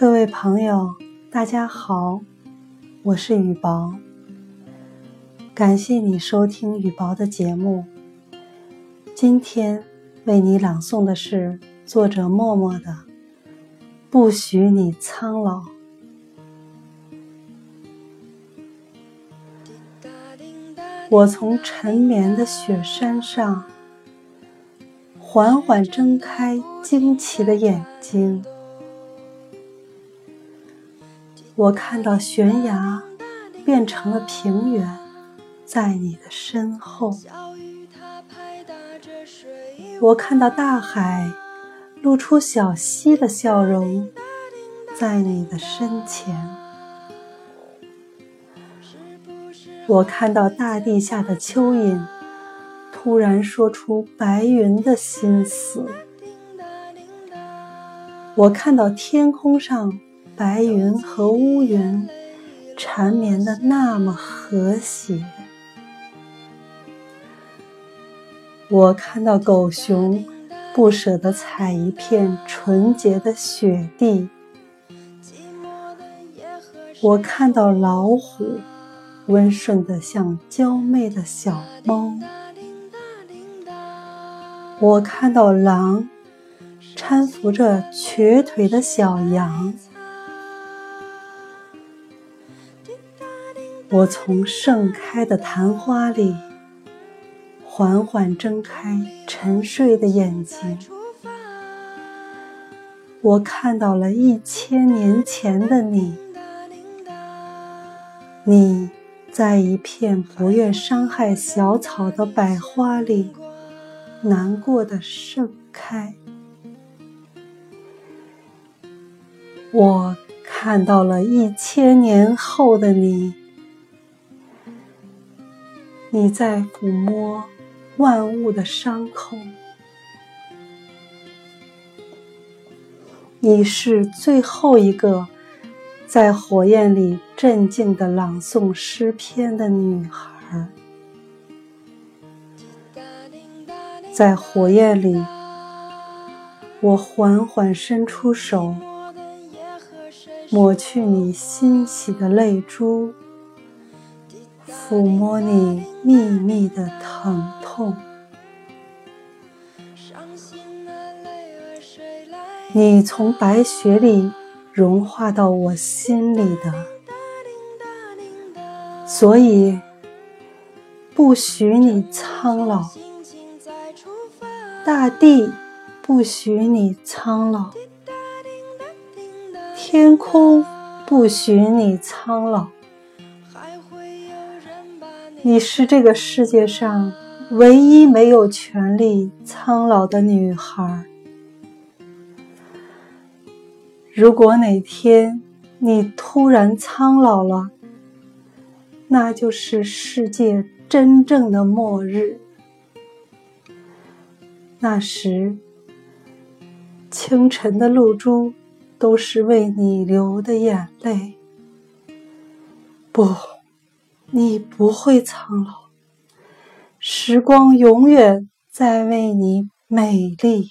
各位朋友，大家好，我是雨薄。感谢你收听雨薄的节目。今天为你朗诵的是作者默默的《不许你苍老》。我从沉眠的雪山上缓缓睁开惊奇的眼睛，我看到悬崖变成了平原，在你的身后；我看到大海露出小溪的笑容，在你的身前。我看到大地下的蚯蚓，突然说出白云的心思。我看到天空上白云和乌云缠绵的那么和谐。我看到狗熊不舍得踩一片纯洁的雪地。我看到老虎。温顺的像娇媚的小猫，我看到狼搀扶着瘸腿的小羊，我从盛开的昙花里缓缓睁开沉睡的眼睛，我看到了一千年前的你，你。在一片不愿伤害小草的百花里，难过的盛开。我看到了一千年后的你，你在抚摸万物的伤口。你是最后一个。在火焰里镇静地朗诵诗篇的女孩，在火焰里，我缓缓伸出手，抹去你欣喜的泪珠，抚摸你秘密的疼痛。你从白雪里。融化到我心里的，所以不许你苍老，大地不许你苍老，天空不许你苍老。你是这个世界上唯一没有权利苍老的女孩。如果哪天你突然苍老了，那就是世界真正的末日。那时，清晨的露珠都是为你流的眼泪。不，你不会苍老，时光永远在为你美丽。